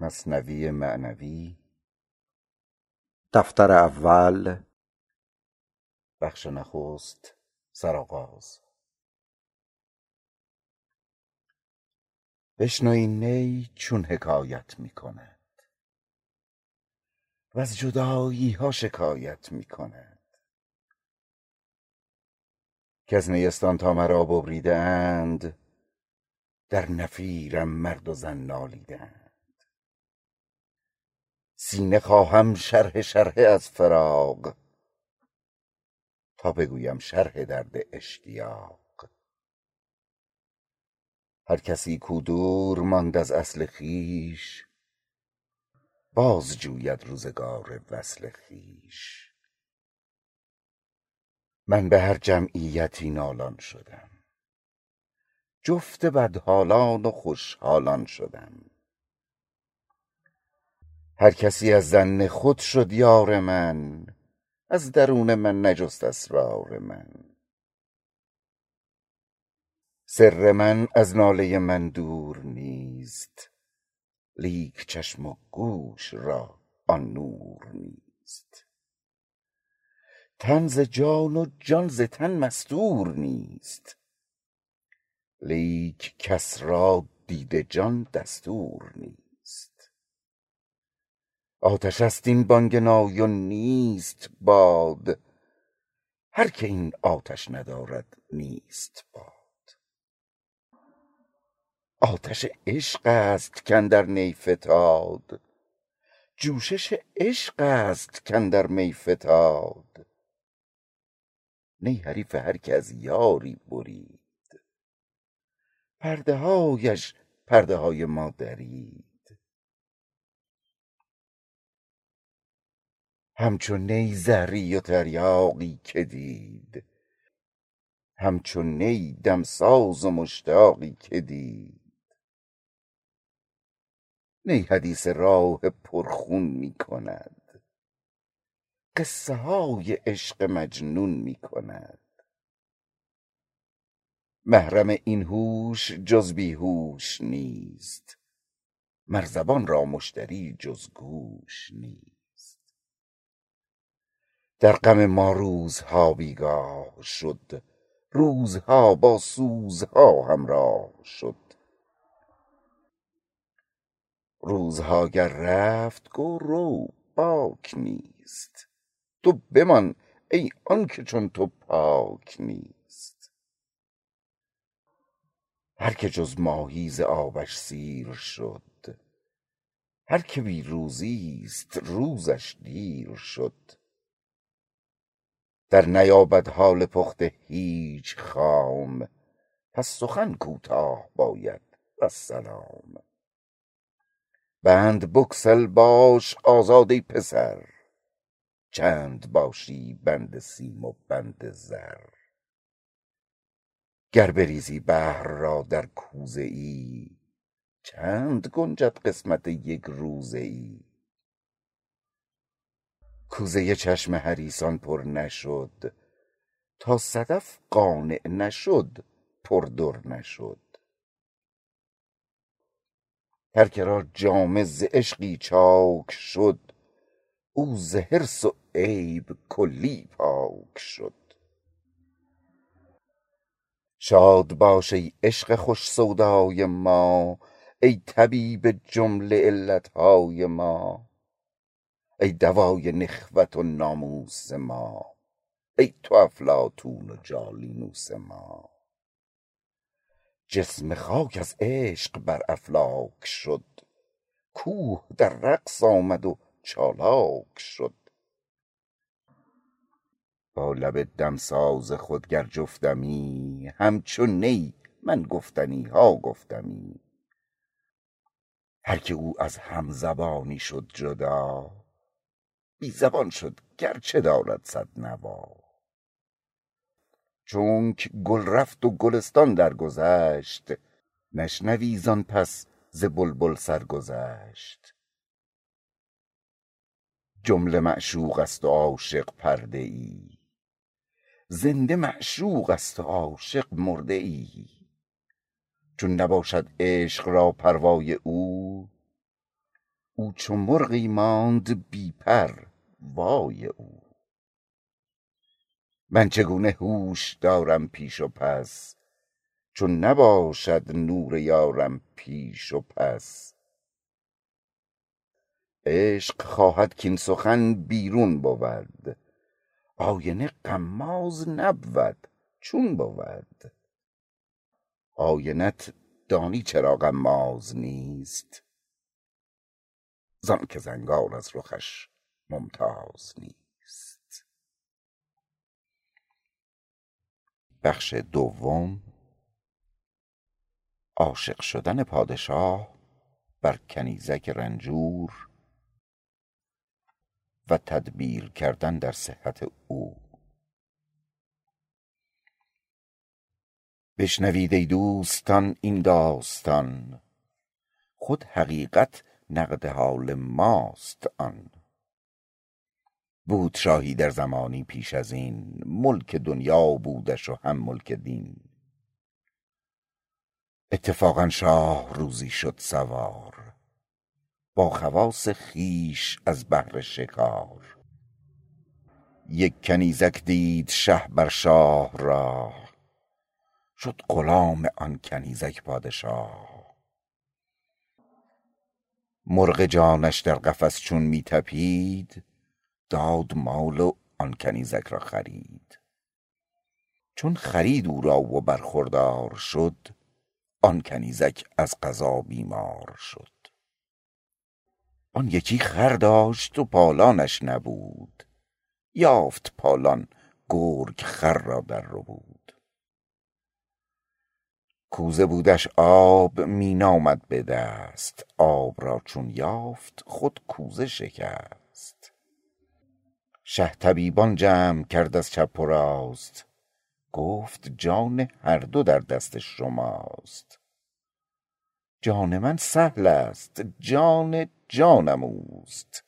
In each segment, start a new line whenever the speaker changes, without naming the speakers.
مصنوی معنوی.
دفتر اول.
بخش نخست سرآغاز. بشنو این نی چون حکایت می کند وز جدایی ها شکایت می کند کز نیستان تا مرا ببریده اند در نفیرم مرد و زن نالیده اند. سینه خواهم شرحه شرحه از فراق تا بگویم شرح درد اشتیاق. هر کسی کو دور ماند از اصل خویش باز جوید روزگار وصل خویش. من به هر جمعیتی نالان شدم. جفت بدحالان و خوشحالان شدم. هر کسی از ظن خود شد یار من از درون من نجست اسرار من. سر من از ناله من دور نیست لیک چشم و گوش را آن نور نیست. تن ز جان و جان ز تن مستور نیست لیک کس را دید جان دستور نیست. آتش است این بانگ نای و نیست باد. هر که این آتش ندارد نیست باد. آتش عشق است کاندر نی فتاد جوشش عشق است کاندر می فتاد نی حریف هر که از یاری برید. پرده هایش پرده های ما درید همچو نی زهری و تریاقی که دید. همچو نی دمساز و مشتاقی که دید. نی حدیث راه پر خون می کند. قصه های عشق مجنون می کند. محرم این هوش جز بی هوش نیست. مر زبان را مشتری جز گوش نیست. در غم ما روزها بیگاه شد روزها با سوزها همراه شد. روزها گر رفت گو رو باک نیست تو بمان ای آنکه چون تو پاک نیست. هر که جز ماهی ز آبش سیر شد هر که بی روزیست روزش دیر شد. در نیابد حال پخته هیچ خام. پس سخن کوتاه باید والسلام بند بگسل باش آزاد ای پسر. چند باشی بند سیم و بند زر. گر بریزی بحر را در کوزه ای چند گنجد قسمت یک روزه ای. کوزه چشم حریصان پر نشد. تا صدف قانع نشد پر در نشد. هر که را جامه ز عشقی چاک شد او ز حرص و عیب کلی پاک شد. شاد باش ای عشق خوش سودای ما ای طبیب جمله علت های ما. ای دوای نخوت و ناموس ما ای تو افلاطون و جالینوس ما. جسم خاک از عشق بر افلاک شد کوه در رقص آمد و چالاک شد. با لب دمساز خود گر جفتمی همچو نی من گفتنی ها گفتمی. هر که او از همزبانی شد جدا بی زبان شد گرچه دارد صد نوا. چونک گل رفت و گلستان درگذشت نشنوی زان پس ز بلبل سرگذشت جمله معشوق است و عاشق پرده ای زنده معشوق است و عاشق مرده ای چون نباشد عشق را پروای او او چو مرغی ماند بی پر وای او. من چگونه هوش دارم پیش و پس؟ چون نباشد نور یارم پیش و پس. عشق خواهد کاین سخن بیرون بود. آینه غماز نبود چون بود. آینت دانی چرا غماز نیست؟ زانک زنگار از رخش ممتاز نیست. عاشق شدن پادشاه بر کنیزک رنجور و تدبیر کردن در صحت او. بشنوید ای دوستان این داستان. خود حقیقت نقد حال ماست آن. بود شاهی در زمانی پیش ازین ملک دنیا بودش و هم ملک دین. اتفاقا شاه روزی شد سوار با خواص خویش از بهر شکار. یک کنیزک دید شه بر شاه راه شد غلام آن کنیزک پادشاه. مرغ جانش در قفس چون می طپید داد مال و آن کنیزک را خرید. چون خرید او را و برخوردار شد آن کنیزک از قضا بیمار شد. آن یکی خر داشت و پالانش نبود. یافت پالان گرگ خر را در ربود کوزه بودش آب می نامد به دست. آب را چون یافت خود کوزه شکست. شه طبیبان جمع کرد از چپ و راست. گفت جان هر دو در دست شماست. جان من سهل است جان جانم اوست.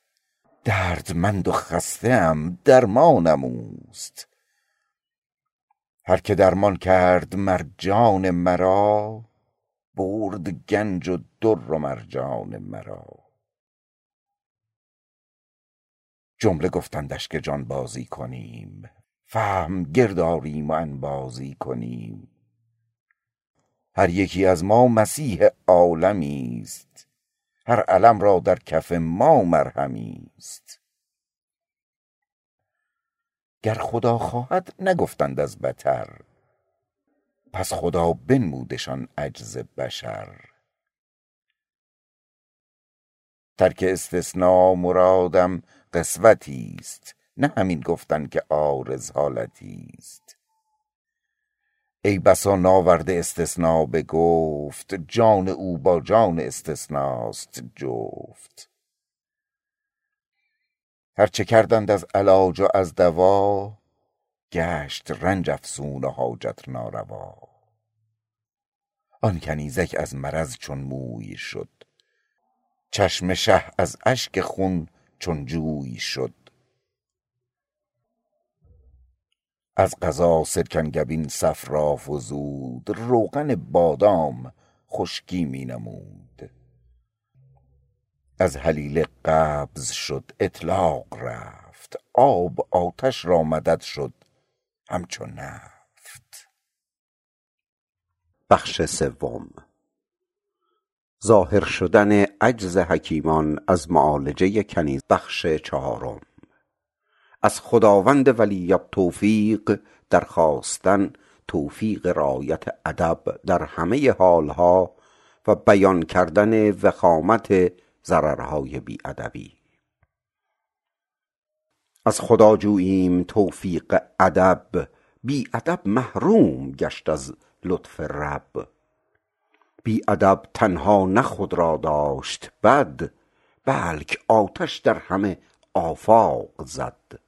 دردمند و خسته ام درمانم اوست. هر که درمان کرد مر جان مرا برد گنج و در و مرجان مرا. جمله گفتندش که جانبازی کنیم. فهم گرد آریم و انبازی کنیم. هر یکی از ما مسیح عالمیست هر الم را در کف ما مرهمیست گر خدا خواهد نگفتند از بطر پس خدا بنمودشان عجز بشر. ترک استثنا مرادم قسوتیست نه همین گفتن که عارض حالتیست ای بسا ناورده استثنا به گفت جان او با جان استثناست جفت. هر چه کردند از علاج و از دوا گشت رنج افزون و حاجت ناروا. آن کنیزک از مرض چون موی شد چشم شه از اشک خون چون جوی شد. از قضا سرکنگبین صفرا فزود روغن بادام خشکی می نمود. از هلیله قبض شد اطلاق رفت آب آتش را مدد شد همچو نفت. ظاهر شدن عجز حکیمان از معالجه کنیزک از خداوند ولی التوفیق درخواستن توفیق رعایت ادب در همه حالها و بیان کردن وخامت ضررهای بی ادبی از خدا جوییم توفیق ادب بی ادب محروم گشت از لطف رب. بی ادب تنها نه خود را داشت بد بلک آتش در همه آفاق زد.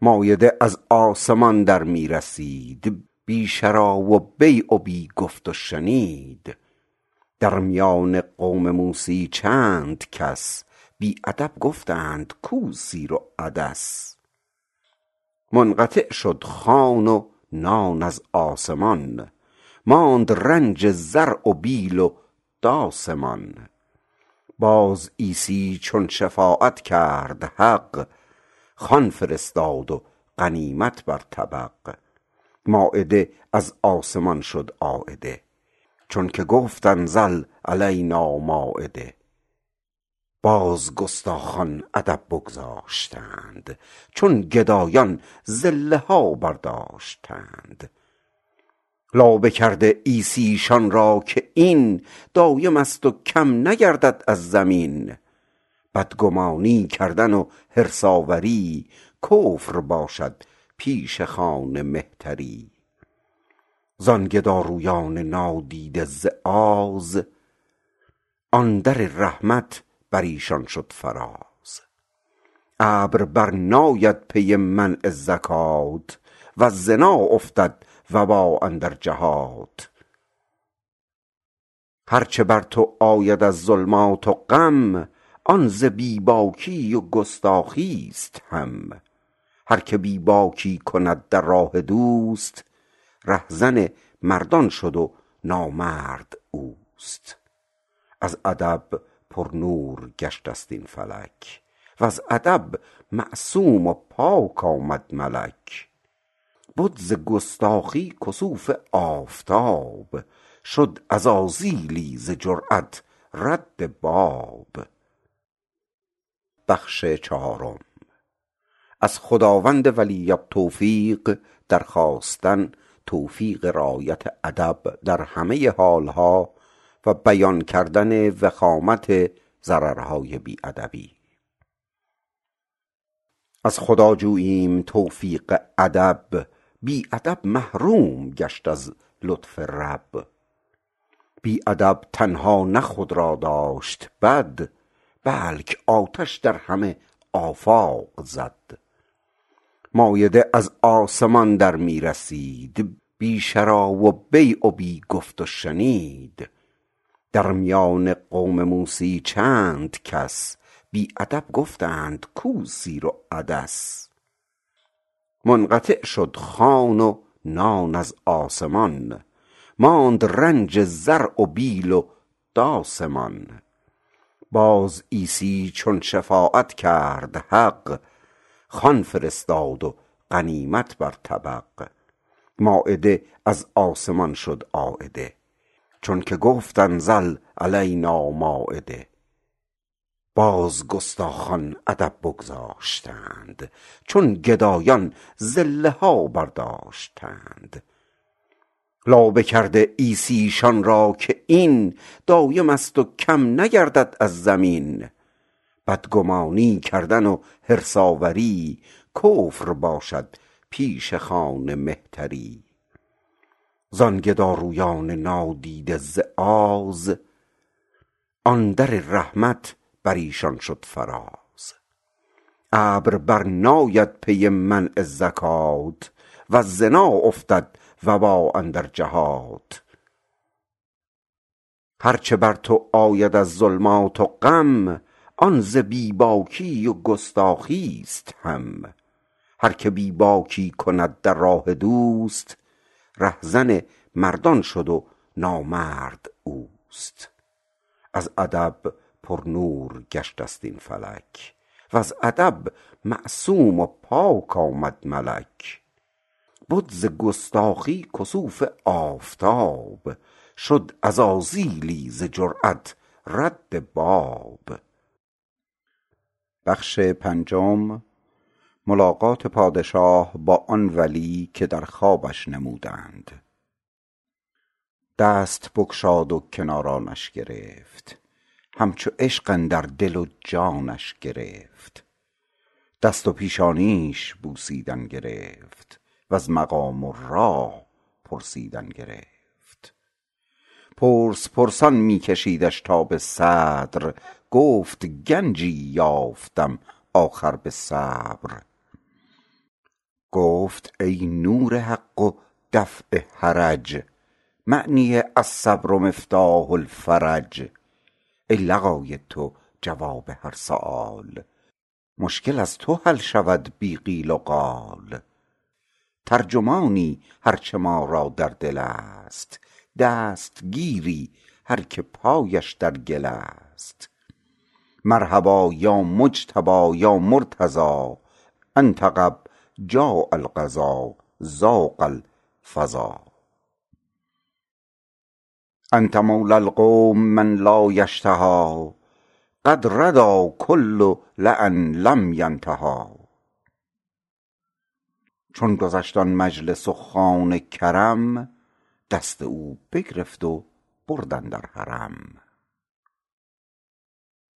مایده از آسمان در می رسید بی شری و بیع و بی گفت و شنید. در میان قوم موسی چند کس بی ادب گفتند کو سیر و عدس. منقطع شد خوان و نان از آسمان. ماند رنج زرع و بیل و داس مان
باز عیسی چون شفاعت کرد حق خوان فرستاد و غنیمت بر طبق. مایده از آسمان شد عایده چون که گفت انزل علینا مایده باز گستاخان ادب بگذاشتند چون گدایان زله ها برداشتند. لابه کرده عیسی شان را که این دایم است و کم نگردد از زمین. بدگمانی کردن و حرص آوری کفر باشد پیش خوان مهتری. زان گدارویان نادیده ز آز آن رحمت بر ایشان شد فراز. ابر بر ناید پی منع زکات وز زنا افتد وبا اندر جهات هر چه بر تو آید از ظلمات و غم آن ز بی باکی و گستاخی است هم. هر که بی باکی کند در راه دوست رهزن مردان شد و نامرد اوست. از ادب پرنور گشته ست این فلک وز ادب معصوم و پاک آمد ملک. بد ز گستاخی کسوف آفتاب شد عزازیلی ز جرات رد باب. از خداوند ولی التوفیق در خواستن توفیق رعایت ادب در همه حالها و بیان کردن وخامت ضررهای بی ادبی از خدا جوییم توفیق ادب بی ادب محروم گشت از لطف رب. بی ادب تنها نه خود را داشت بد بلک آتش در همه آفاق زد. مایده از آسمان در می رسید بی شری و بیع و بی گفت و شنید. در میان قوم موسی چند کس بی ادب گفتند کو سیر و عدس. منقطع شد خوان و نان از آسمان. ماند رنج زرع و بیل و داسمان. باز عیسی چون شفاعت کرد حق خوان فرستاد و غنیمت بر طبق. مایده از آسمان شد عایده چون که گفت انزل علینا مایده باز گستاخان ادب بگذاشتند چون گدایان زله ها برداشتند. لابه کرده عیسی شان را که این دایم است و کم نگردد از زمین. بدگمانی کردن و حرص آوری کفر باشد پیش خوان مهتری. زان گدارویان نادیده ز آز آن در رحمت بر ایشان شد فراز. ابر بر ناید پی منع زکات وز زنا افتد وبا اندر جهات هر چه بر تو آید از ظلمات و غم آن ز بی باکی و گستاخی است هم. هر که بی باکی کند در راه دوست رهزن مردان شد و نامرد اوست. از ادب پرنور گشته ست این فلک وز ادب معصوم و پاک آمد ملک. بد ز گستاخی کسوف آفتاب شد عزازیلی ز جرات رد باب. ملاقات پادشاه با آن ولی که در خوابش نمودند. دست بگشاد و کنارانش گرفت. همچو عشق اندر دل و جانش گرفت. دست و پیشانیش بوسیدن گرفت وز مقام و راه پرسیدن گرفت. پرس پرسان می کشیدش تا به صدر گفت گنجی یافتم آخر به صبر. گفت ای نور حق و دفع حرج معنی الصبر مفتاح الفرج. ای لقای تو جواب هر سؤال. مشکل از تو حل شود بی قیل و قال. ترجمانی هر چه ما را در دل است. دستگیری هر که پایش در گل است. مرحبا یا مجتبی یا مرتضی انت قد جاء القضا ضاق الفضا انت مولی القوم من لا یشتهی قد ردی کل لین لم ینتهی چون گذشت آن مجلس و خوان کرم دست او بگرفت و برد اندر حرم.